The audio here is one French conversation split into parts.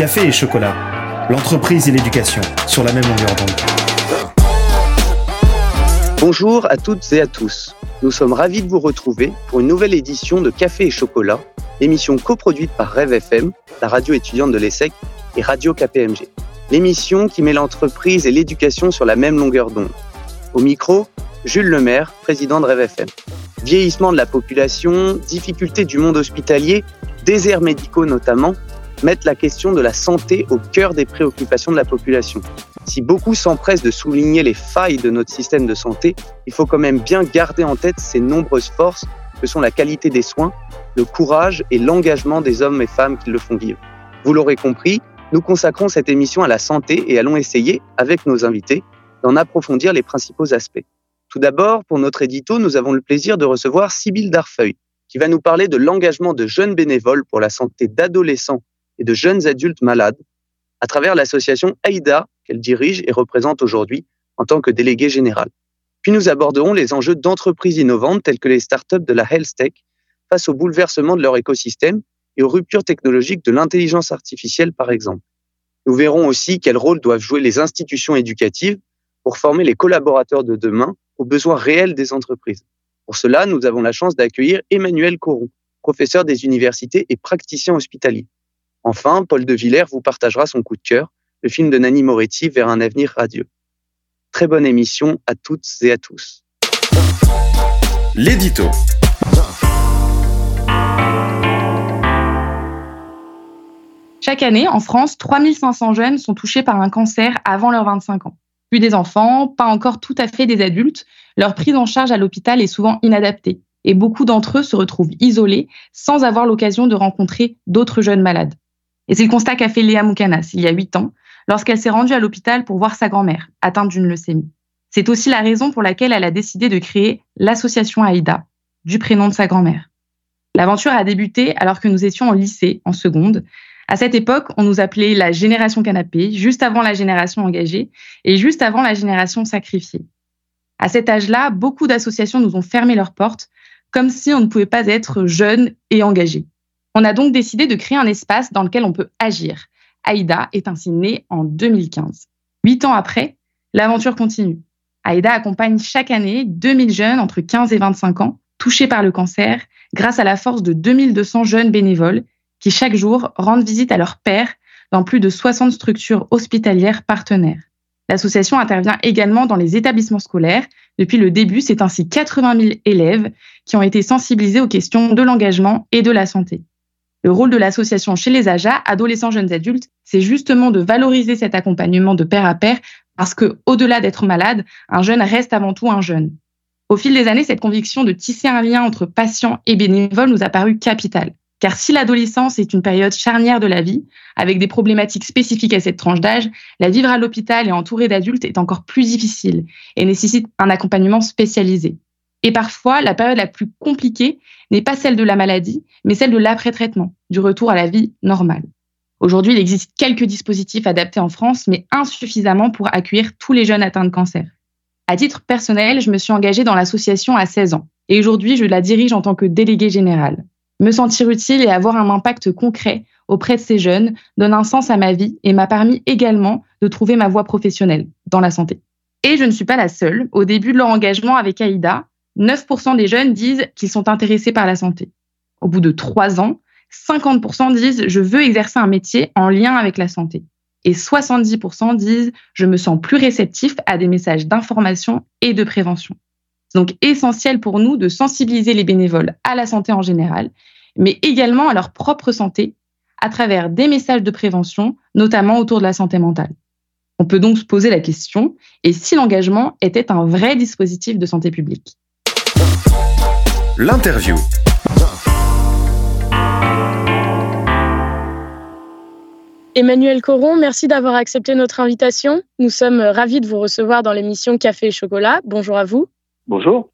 Café et chocolat, l'entreprise et l'éducation sur la même longueur d'onde. Bonjour à toutes et à tous. Nous sommes ravis de vous retrouver pour une nouvelle édition de Café et chocolat, émission coproduite par Rêve FM, la radio étudiante de l'ESSEC, et Radio KPMG. L'émission qui met l'entreprise et l'éducation sur la même longueur d'onde. Au micro, Jules Lemaire, président de Rêve FM. Vieillissement de la population, difficultés du monde hospitalier, déserts médicaux notamment, mettent la question de la santé au cœur des préoccupations de la population. Si beaucoup s'empressent de souligner les failles de notre système de santé, il faut quand même bien garder en tête ces nombreuses forces que sont la qualité des soins, le courage et l'engagement des hommes et femmes qui le font vivre. Vous l'aurez compris, nous consacrons cette émission à la santé et allons essayer, avec nos invités, d'en approfondir les principaux aspects. Tout d'abord, pour notre édito, nous avons le plaisir de recevoir Sybille Darfeuille, qui va nous parler de l'engagement de jeunes bénévoles pour la santé d'adolescents et de jeunes adultes malades à travers l'association AIDA qu'elle dirige et représente aujourd'hui en tant que déléguée générale. Puis nous aborderons les enjeux d'entreprises innovantes telles que les startups de la health tech face au bouleversement de leur écosystème et aux ruptures technologiques de l'intelligence artificielle, par exemple. Nous verrons aussi quel rôle doivent jouer les institutions éducatives pour former les collaborateurs de demain aux besoins réels des entreprises. Pour cela, nous avons la chance d'accueillir Emmanuel Coron, professeur des universités et praticien hospitalier. Enfin, Paul de Villers vous partagera son coup de cœur, le film de Nanni Moretti vers un avenir radieux. Très bonne émission à toutes et à tous. L'édito. Chaque année, en France, 3500 jeunes sont touchés par un cancer avant leurs 25 ans. Plus des enfants, pas encore tout à fait des adultes, leur prise en charge à l'hôpital est souvent inadaptée et beaucoup d'entre eux se retrouvent isolés sans avoir l'occasion de rencontrer d'autres jeunes malades. Et c'est le constat qu'a fait Léa Moukanas il y a 8 ans lorsqu'elle s'est rendue à l'hôpital pour voir sa grand-mère atteinte d'une leucémie. C'est aussi la raison pour laquelle elle a décidé de créer l'association Aïda, du prénom de sa grand-mère. L'aventure a débuté alors que nous étions au lycée, en seconde, à cette époque, on nous appelait la génération canapé, juste avant la génération engagée et juste avant la génération sacrifiée. À cet âge-là, beaucoup d'associations nous ont fermé leurs portes, comme si on ne pouvait pas être jeune et engagé. On a donc décidé de créer un espace dans lequel on peut agir. Aïda est ainsi née en 2015. Huit ans après, l'aventure continue. Aïda accompagne chaque année 2000 jeunes entre 15 et 25 ans touchés par le cancer grâce à la force de 2200 jeunes bénévoles qui chaque jour rendent visite à leurs pères dans plus de 60 structures hospitalières partenaires. L'association intervient également dans les établissements scolaires. Depuis le début, c'est ainsi 80 000 élèves qui ont été sensibilisés aux questions de l'engagement et de la santé. Le rôle de l'association chez les AJA, adolescents, jeunes adultes, c'est justement de valoriser cet accompagnement de pair à pair parce que, au-delà d'être malade, un jeune reste avant tout un jeune. Au fil des années, cette conviction de tisser un lien entre patients et bénévoles nous a paru capitale. Car si l'adolescence est une période charnière de la vie, avec des problématiques spécifiques à cette tranche d'âge, la vivre à l'hôpital et entourée d'adultes est encore plus difficile et nécessite un accompagnement spécialisé. Et parfois, la période la plus compliquée n'est pas celle de la maladie, mais celle de l'après-traitement, du retour à la vie normale. Aujourd'hui, il existe quelques dispositifs adaptés en France, mais insuffisamment pour accueillir tous les jeunes atteints de cancer. À titre personnel, je me suis engagée dans l'association à 16 ans, et aujourd'hui, je la dirige en tant que déléguée générale. Me sentir utile et avoir un impact concret auprès de ces jeunes donne un sens à ma vie et m'a permis également de trouver ma voie professionnelle dans la santé. Et je ne suis pas la seule. Au début de leur engagement avec AIDA, 9% des jeunes disent qu'ils sont intéressés par la santé. Au bout de trois ans, 50% disent je veux exercer un métier en lien avec la santé. Et 70% disent je me sens plus réceptif à des messages d'information et de prévention. C'est donc essentiel pour nous de sensibiliser les bénévoles à la santé en général, mais également à leur propre santé à travers des messages de prévention, notamment autour de la santé mentale. On peut donc se poser la question, et si l'engagement était un vrai dispositif de santé publique? L'interview. Emmanuel Coron, merci d'avoir accepté notre invitation. Nous sommes ravis de vous recevoir dans l'émission Café et Chocolat. Bonjour à vous. Bonjour.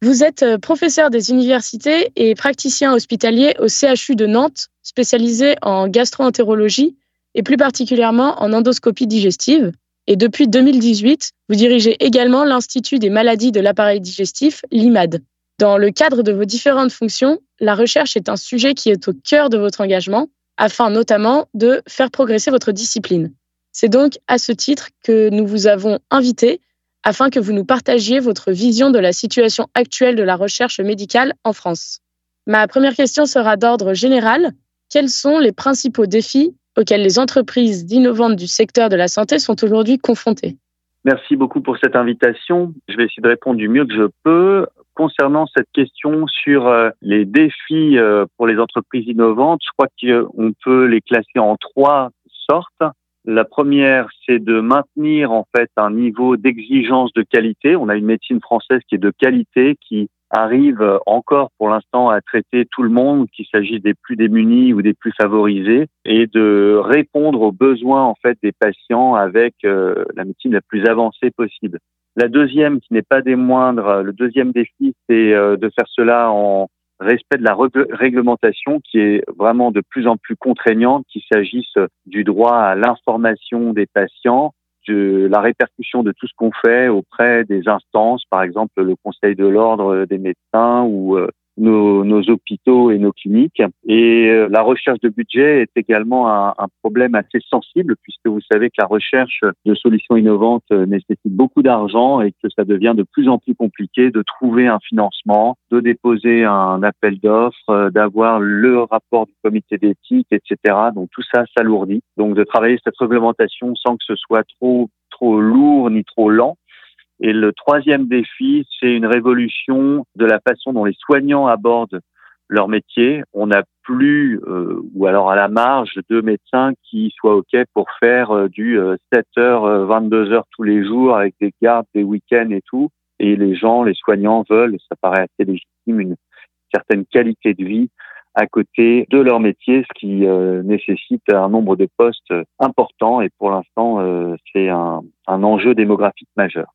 Vous êtes euh, professeur des universités et praticien hospitalier au CHU de Nantes, spécialisé en gastroentérologie et plus particulièrement en endoscopie digestive. Et depuis 2018, vous dirigez également l'Institut des maladies de l'appareil digestif, l'IMAD. Dans le cadre de vos différentes fonctions, la recherche est un sujet qui est au cœur de votre engagement. afin notamment de faire progresser votre discipline. C'est donc à ce titre que nous vous avons invité afin que vous nous partagiez votre vision de la situation actuelle de la recherche médicale en France. Ma première question sera d'ordre général. Quels sont les principaux défis auxquels les entreprises innovantes du secteur de la santé sont aujourd'hui confrontées? Merci beaucoup pour cette invitation. Je vais essayer de répondre du mieux que je peux. Concernant cette question sur euh, les défis euh, pour les entreprises innovantes, je crois qu'on peut les classer en trois sortes. La première, c'est de maintenir en fait un niveau d'exigence de qualité. On a une médecine française qui est de qualité, qui arrive encore pour l'instant à traiter tout le monde, qu'il s'agisse des plus démunis ou des plus favorisés, et de répondre aux besoins en fait des patients avec euh, la médecine la plus avancée possible. La deuxième, qui n'est pas des moindres, le deuxième défi, c'est euh, de faire cela en respect de la réglementation qui est vraiment de plus en plus contraignante, qu'il s'agisse du droit à l'information des patients, de la répercussion de tout ce qu'on fait auprès des instances, par exemple le Conseil de l'ordre des médecins ou euh, nos, nos, hôpitaux et nos cliniques. Et euh, la recherche de budget est également un, un, problème assez sensible puisque vous savez que la recherche de solutions innovantes euh, nécessite beaucoup d'argent et que ça devient de plus en plus compliqué de trouver un financement, de déposer un appel d'offres, euh, d'avoir le rapport du comité d'éthique, etc. Donc tout ça s'alourdit. Donc de travailler cette réglementation sans que ce soit trop trop lourd ni trop lent et le troisième défi, c'est une révolution de la façon dont les soignants abordent leur métier. On n'a plus, euh, ou alors à la marge, deux médecins qui soient OK pour faire euh, du 7h, euh, 22h tous les jours avec des gardes, des week-ends et tout. Et les gens, les soignants veulent, ça paraît assez légitime, une certaine qualité de vie à côté de leur métier, ce qui nécessite un nombre de postes important. Et pour l'instant, c'est un enjeu démographique majeur.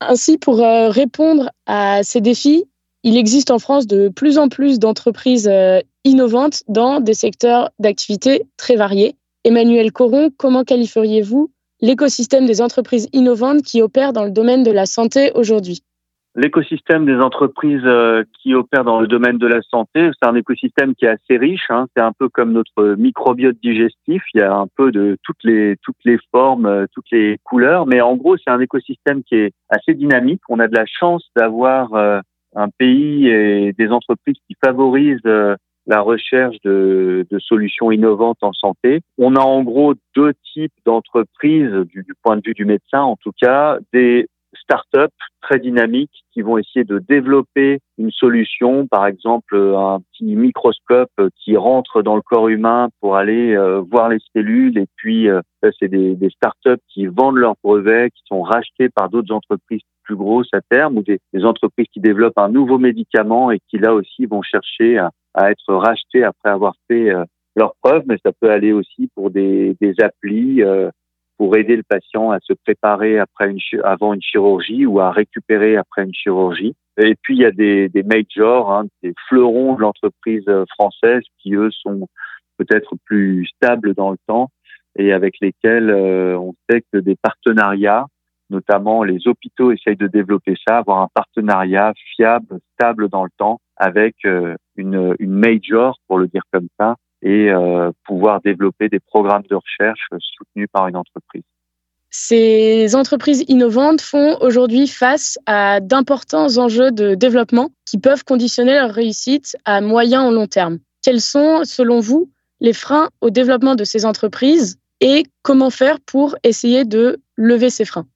Ainsi, pour euh, répondre à ces défis, il existe en France de plus en plus d'entreprises euh, innovantes dans des secteurs d'activité très variés. Emmanuel Coron, comment qualifieriez-vous l'écosystème des entreprises innovantes qui opèrent dans le domaine de la santé aujourd'hui? L'écosystème des entreprises euh, qui opèrent dans le domaine de la santé, c'est un écosystème qui est assez riche. Hein. C'est un peu comme notre microbiote digestif. Il y a un peu de toutes les toutes les formes, euh, toutes les couleurs, mais en gros, c'est un écosystème qui est assez dynamique. On a de la chance d'avoir euh, un pays et des entreprises qui favorisent la recherche de, de, solutions innovantes en santé. On a en gros deux types d'entreprises du, du, point de vue du médecin, en tout cas, des start-up très dynamiques qui vont essayer de développer une solution, par exemple un petit microscope qui rentre dans le corps humain pour aller euh, voir les cellules. Et puis, euh, c'est des, des start-up qui vendent leurs brevets, qui sont rachetés par d'autres entreprises plus grosses à terme, ou des, entreprises qui développent un nouveau médicament et qui là aussi vont chercher à, être rachetés après avoir fait euh, leurs preuves. Mais ça peut aller aussi pour des, des applis pour aider le patient à se préparer après une, avant une chirurgie ou à récupérer après une chirurgie. Et puis il y a des, des majors, hein, des fleurons de l'entreprise française qui eux sont peut-être plus stables dans le temps et avec lesquels euh, on sait que des partenariats, notamment les hôpitaux essayent de développer ça, avoir un partenariat fiable, stable dans le temps avec euh, une, une major, pour le dire comme ça, et euh, pouvoir développer des programmes de recherche soutenus par une entreprise. Ces entreprises innovantes font aujourd'hui face à d'importants enjeux de développement qui peuvent conditionner leur réussite à moyen ou long terme. Quels sont, selon vous, les freins au développement de ces entreprises et comment faire pour essayer de lever ces freins?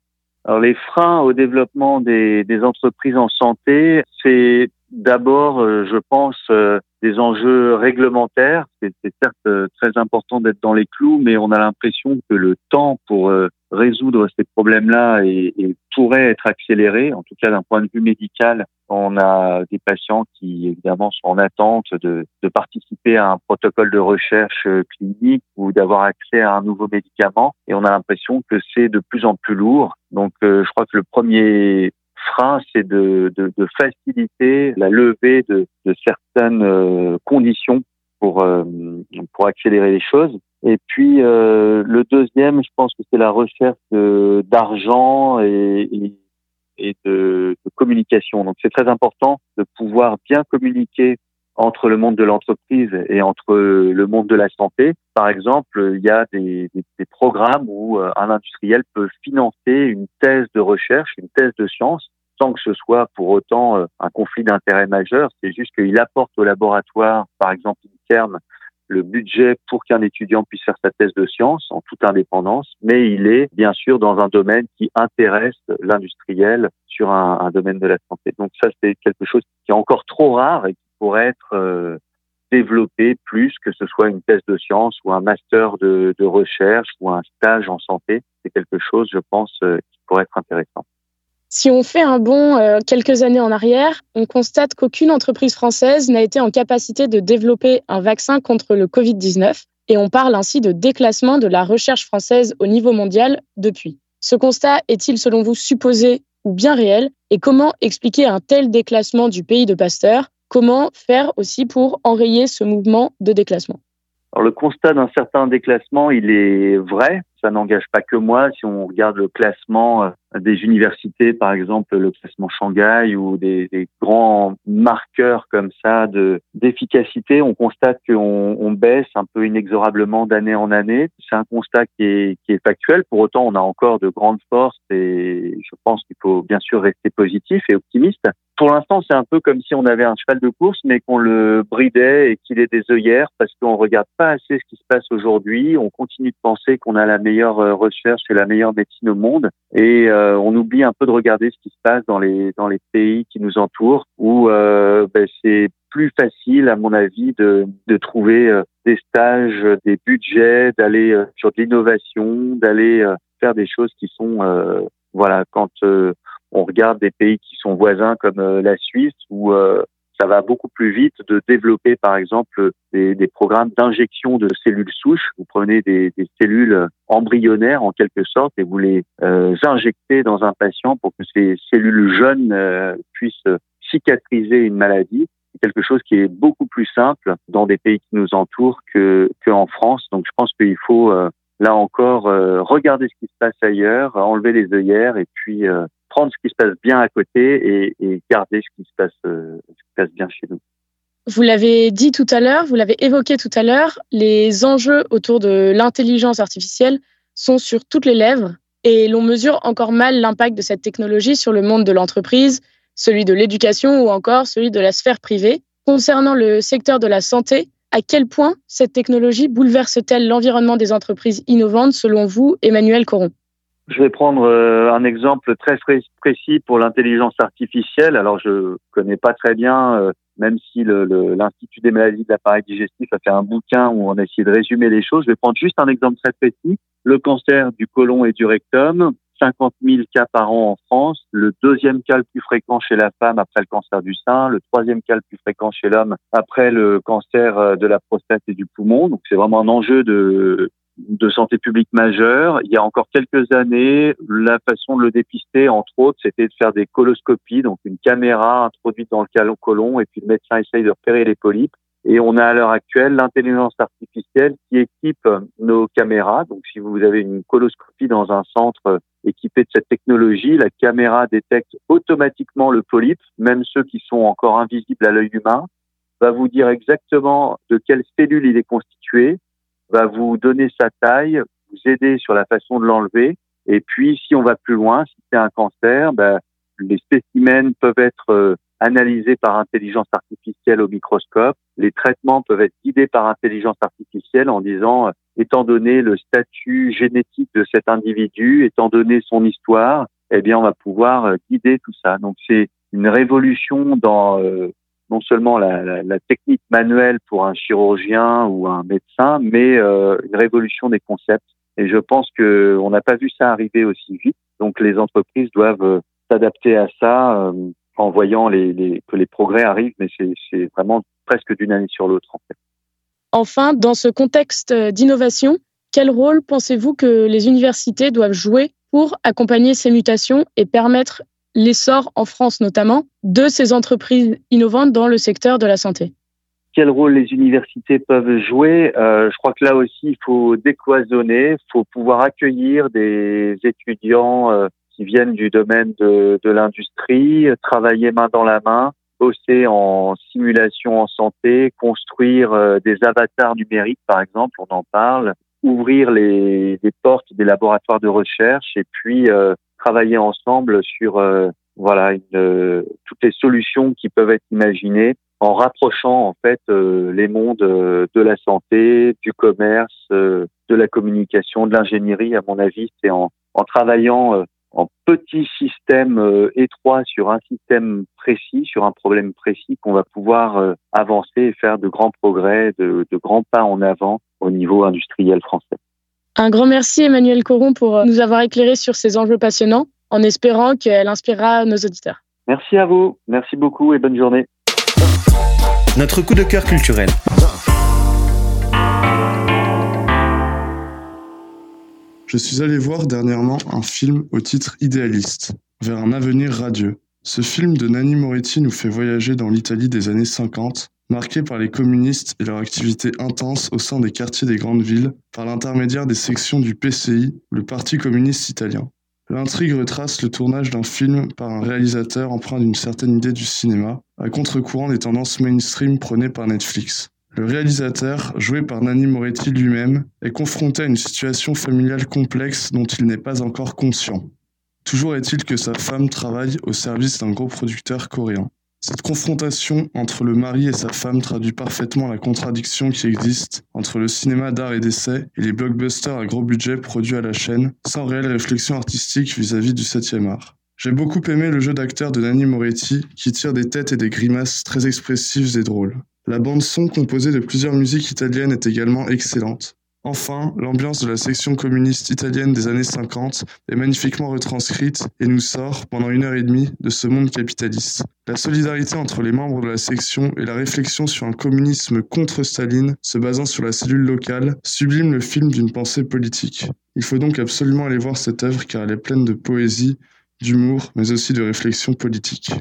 Alors les freins au développement des, des entreprises en santé, c'est d'abord, euh, je pense, euh, des enjeux réglementaires. C'est certes euh, très important d'être dans les clous, mais on a l'impression que le temps pour euh, résoudre ces problèmes-là et, pourrait être accéléré. En tout cas, d'un point de vue médical, on a des patients qui évidemment sont en attente de, de participer à un protocole de recherche euh, clinique ou d'avoir accès à un nouveau médicament. Et on a l'impression que c'est de plus en plus lourd. Donc, je crois que le premier frein, c'est de, de, de, faciliter la levée de, de certaines euh, conditions pour, euh, pour accélérer les choses. Et puis euh, le deuxième, je pense que c'est la recherche d'argent et, et, de, de, communication. Donc c'est très important de pouvoir bien communiquer entre le monde de l'entreprise et entre le monde de la santé. Par exemple, il y a des, des, des programmes où euh, un industriel peut financer une thèse de recherche, une thèse de science, sans que ce soit pour autant euh, un conflit d'intérêt majeur. C'est juste qu'il apporte au laboratoire, par exemple, terme le budget pour qu'un étudiant puisse faire sa thèse de science en toute indépendance, mais il est bien sûr dans un domaine qui intéresse l'industriel sur un, un, domaine de la santé. Donc ça, c'est quelque chose qui est encore trop rare pourrait être euh, développé plus que ce soit une thèse de science ou un master de, de recherche ou un stage en santé. C'est quelque chose, je pense, euh, qui pourrait être intéressant. Si on fait un bond euh, quelques années en arrière, on constate qu'aucune entreprise française n'a été en capacité de développer un vaccin contre le Covid-19 et on parle ainsi de déclassement de la recherche française au niveau mondial depuis. Ce constat est-il selon vous supposé ou bien réel et comment expliquer un tel déclassement du pays de Pasteur? Comment faire aussi pour enrayer ce mouvement de déclassement? Alors le constat d'un certain déclassement, il est vrai, ça n'engage pas que moi. Si on regarde le classement euh, des universités, par exemple le classement Shanghai ou des, grands marqueurs comme ça de d'efficacité, on constate qu'on on baisse un peu inexorablement d'année en année. C'est un constat qui est, qui est factuel. Pour autant, on a encore de grandes forces et je pense qu'il faut bien sûr rester positif et optimiste. Pour l'instant, c'est un peu comme si on avait un cheval de course, mais qu'on le bridait et qu'il est des œillères parce qu'on regarde pas assez ce qui se passe aujourd'hui. On continue de penser qu'on a la meilleure euh, recherche et la meilleure médecine au monde et euh, on oublie un peu de regarder ce qui se passe dans les dans les pays qui nous entourent où euh, ben, c'est plus facile à mon avis de de trouver euh, des stages, des budgets, d'aller euh, sur de l'innovation, d'aller faire des choses qui sont voilà quand on regarde des pays qui sont voisins comme la Suisse où ça va beaucoup plus vite de développer, par exemple, des, des programmes d'injection de cellules souches. Vous prenez des, des, cellules embryonnaires, en quelque sorte, et vous les euh, injectez dans un patient pour que ces cellules jeunes euh, puissent cicatriser une maladie. C'est quelque chose qui est beaucoup plus simple dans des pays qui nous entourent que qu'en France. Donc, je pense qu'il faut euh, là encore regarder ce qui se passe ailleurs, enlever les œillères et puis ce qui se passe bien à côté et, garder euh, ce qui se passe bien chez nous. Vous l'avez dit tout à l'heure, vous l'avez évoqué tout à l'heure, les enjeux autour de l'intelligence artificielle sont sur toutes les lèvres et l'on mesure encore mal l'impact de cette technologie sur le monde de l'entreprise, celui de l'éducation ou encore celui de la sphère privée. Concernant le secteur de la santé, à quel point cette technologie bouleverse-t-elle l'environnement des entreprises innovantes selon vous, Emmanuel Coron? Je vais prendre euh, un exemple très précis pour l'intelligence artificielle. Alors, je connais pas très bien, euh, même si l'Institut des maladies de l'appareil digestif a fait un bouquin où on a essayé de résumer les choses. Je vais prendre juste un exemple très précis. Le cancer du côlon et du rectum, 50 000 cas par an en France. Le deuxième cas le plus fréquent chez la femme après le cancer du sein. Le troisième cas le plus fréquent chez l'homme après le cancer euh, de la prostate et du poumon. Donc, c'est vraiment un enjeu de de santé publique majeure. Il y a encore quelques années, la façon de le dépister, entre autres, c'était de faire des coloscopies, donc une caméra introduite dans le colon, et puis le médecin essaye de repérer les polypes. Et on a à l'heure actuelle l'intelligence artificielle qui équipe nos caméras. Donc, si vous avez une coloscopie dans un centre équipé de cette technologie, la caméra détecte automatiquement le polype, même ceux qui sont encore invisibles à l'œil humain, va vous dire exactement de quelles cellules il est constitué, va vous donner sa taille, vous aider sur la façon de l'enlever. Et puis, si on va plus loin, si c'est un cancer, ben, les spécimens peuvent être euh, analysés par intelligence artificielle au microscope. Les traitements peuvent être guidés par intelligence artificielle en disant, euh, étant donné le statut génétique de cet individu, étant donné son histoire, eh bien, on va pouvoir euh, guider tout ça. Donc, c'est une révolution dans non seulement la, technique manuelle pour un chirurgien ou un médecin, mais euh, une révolution des concepts. Et je pense que on n'a pas vu ça arriver aussi vite. Donc les entreprises doivent euh, s'adapter à ça euh, en voyant que les progrès arrivent, mais c'est vraiment presque d'une année sur l'autre en fait. Enfin, dans ce contexte d'innovation, quel rôle pensez-vous que les universités doivent jouer pour accompagner ces mutations et permettre l'essor en France notamment de ces entreprises innovantes dans le secteur de la santé. Quel rôle les universités peuvent jouer? Euh, Je crois que là aussi, il faut décloisonner, il faut pouvoir accueillir des étudiants euh, qui viennent du domaine de, de l'industrie, travailler main dans la main, bosser en simulation en santé, construire euh, des avatars numériques, par exemple, on en parle, ouvrir les, portes des laboratoires de recherche et puis travailler ensemble sur voilà une, toutes les solutions qui peuvent être imaginées en rapprochant en fait les mondes de la santé, du commerce, de la communication, de l'ingénierie. À mon avis, c'est en, travaillant en petits systèmes euh, étroits sur un système précis, sur un problème précis, qu'on va pouvoir euh, avancer et faire de grands progrès, de, grands pas en avant au niveau industriel français. Un grand merci Emmanuel Coron pour euh, nous avoir éclairé sur ces enjeux passionnants, en espérant qu'elle inspirera nos auditeurs. Merci à vous, merci beaucoup et bonne journée. Notre coup de cœur culturel. Je suis allé voir dernièrement un film au titre idéaliste, vers un avenir radieux. Ce film de Nanni Moretti nous fait voyager dans l'Italie des années 50, marquée par les communistes et leur activité intense au sein des quartiers des grandes villes, par l'intermédiaire des sections du PCI, le Parti communiste italien. L'intrigue retrace le tournage d'un film par un réalisateur empreint d'une certaine idée du cinéma, à contre-courant des tendances mainstream prônées par Netflix. Le réalisateur, joué par Nanni Moretti lui-même, est confronté à une situation familiale complexe dont il n'est pas encore conscient. Toujours est-il que sa femme travaille au service d'un gros producteur coréen. Cette confrontation entre le mari et sa femme traduit parfaitement la contradiction qui existe entre le cinéma d'art et d'essai et les blockbusters à gros budget produits à la chaîne, sans réelle réflexion artistique vis-à-vis du 7e art. J'ai beaucoup aimé le jeu d'acteur de Nanni Moretti, qui tire des têtes et des grimaces très expressives et drôles. La bande-son composée de plusieurs musiques italiennes est également excellente. Enfin, l'ambiance de la section communiste italienne des années 50 est magnifiquement retranscrite et nous sort, pendant une heure et demie, de ce monde capitaliste. La solidarité entre les membres de la section et la réflexion sur un communisme contre Staline, se basant sur la cellule locale, sublime le film d'une pensée politique. Il faut donc absolument aller voir cette œuvre car elle est pleine de poésie, d'humour, mais aussi de réflexion politique.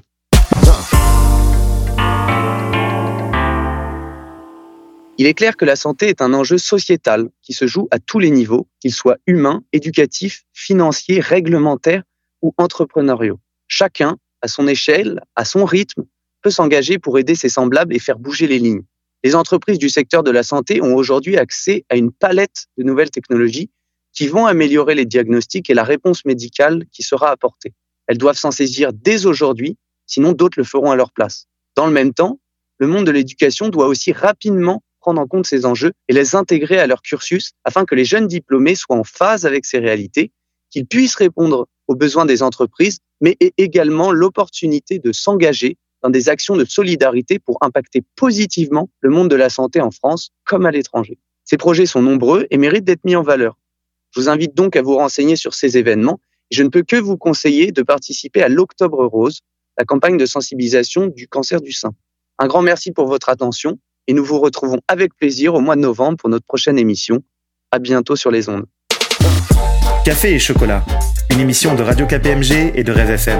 Il est clair que la santé est un enjeu sociétal qui se joue à tous les niveaux, qu'il soit humain, éducatif, financier, réglementaire ou entrepreneuriaux. Chacun, à son échelle, à son rythme, peut s'engager pour aider ses semblables et faire bouger les lignes. Les entreprises du secteur de la santé ont aujourd'hui accès à une palette de nouvelles technologies qui vont améliorer les diagnostics et la réponse médicale qui sera apportée. Elles doivent s'en saisir dès aujourd'hui, sinon d'autres le feront à leur place. Dans le même temps, le monde de l'éducation doit aussi rapidement prendre en compte ces enjeux et les intégrer à leur cursus afin que les jeunes diplômés soient en phase avec ces réalités, qu'ils puissent répondre aux besoins des entreprises, mais aient également l'opportunité de s'engager dans des actions de solidarité pour impacter positivement le monde de la santé en France comme à l'étranger. Ces projets sont nombreux et méritent d'être mis en valeur. Je vous invite donc à vous renseigner sur ces événements. Je ne peux que vous conseiller de participer à l'Octobre Rose, la campagne de sensibilisation du cancer du sein. Un grand merci pour votre attention et nous vous retrouvons avec plaisir au mois de novembre pour notre prochaine émission. À bientôt sur les ondes. Café et chocolat, une émission de Radio KPMG et de Rêve FM.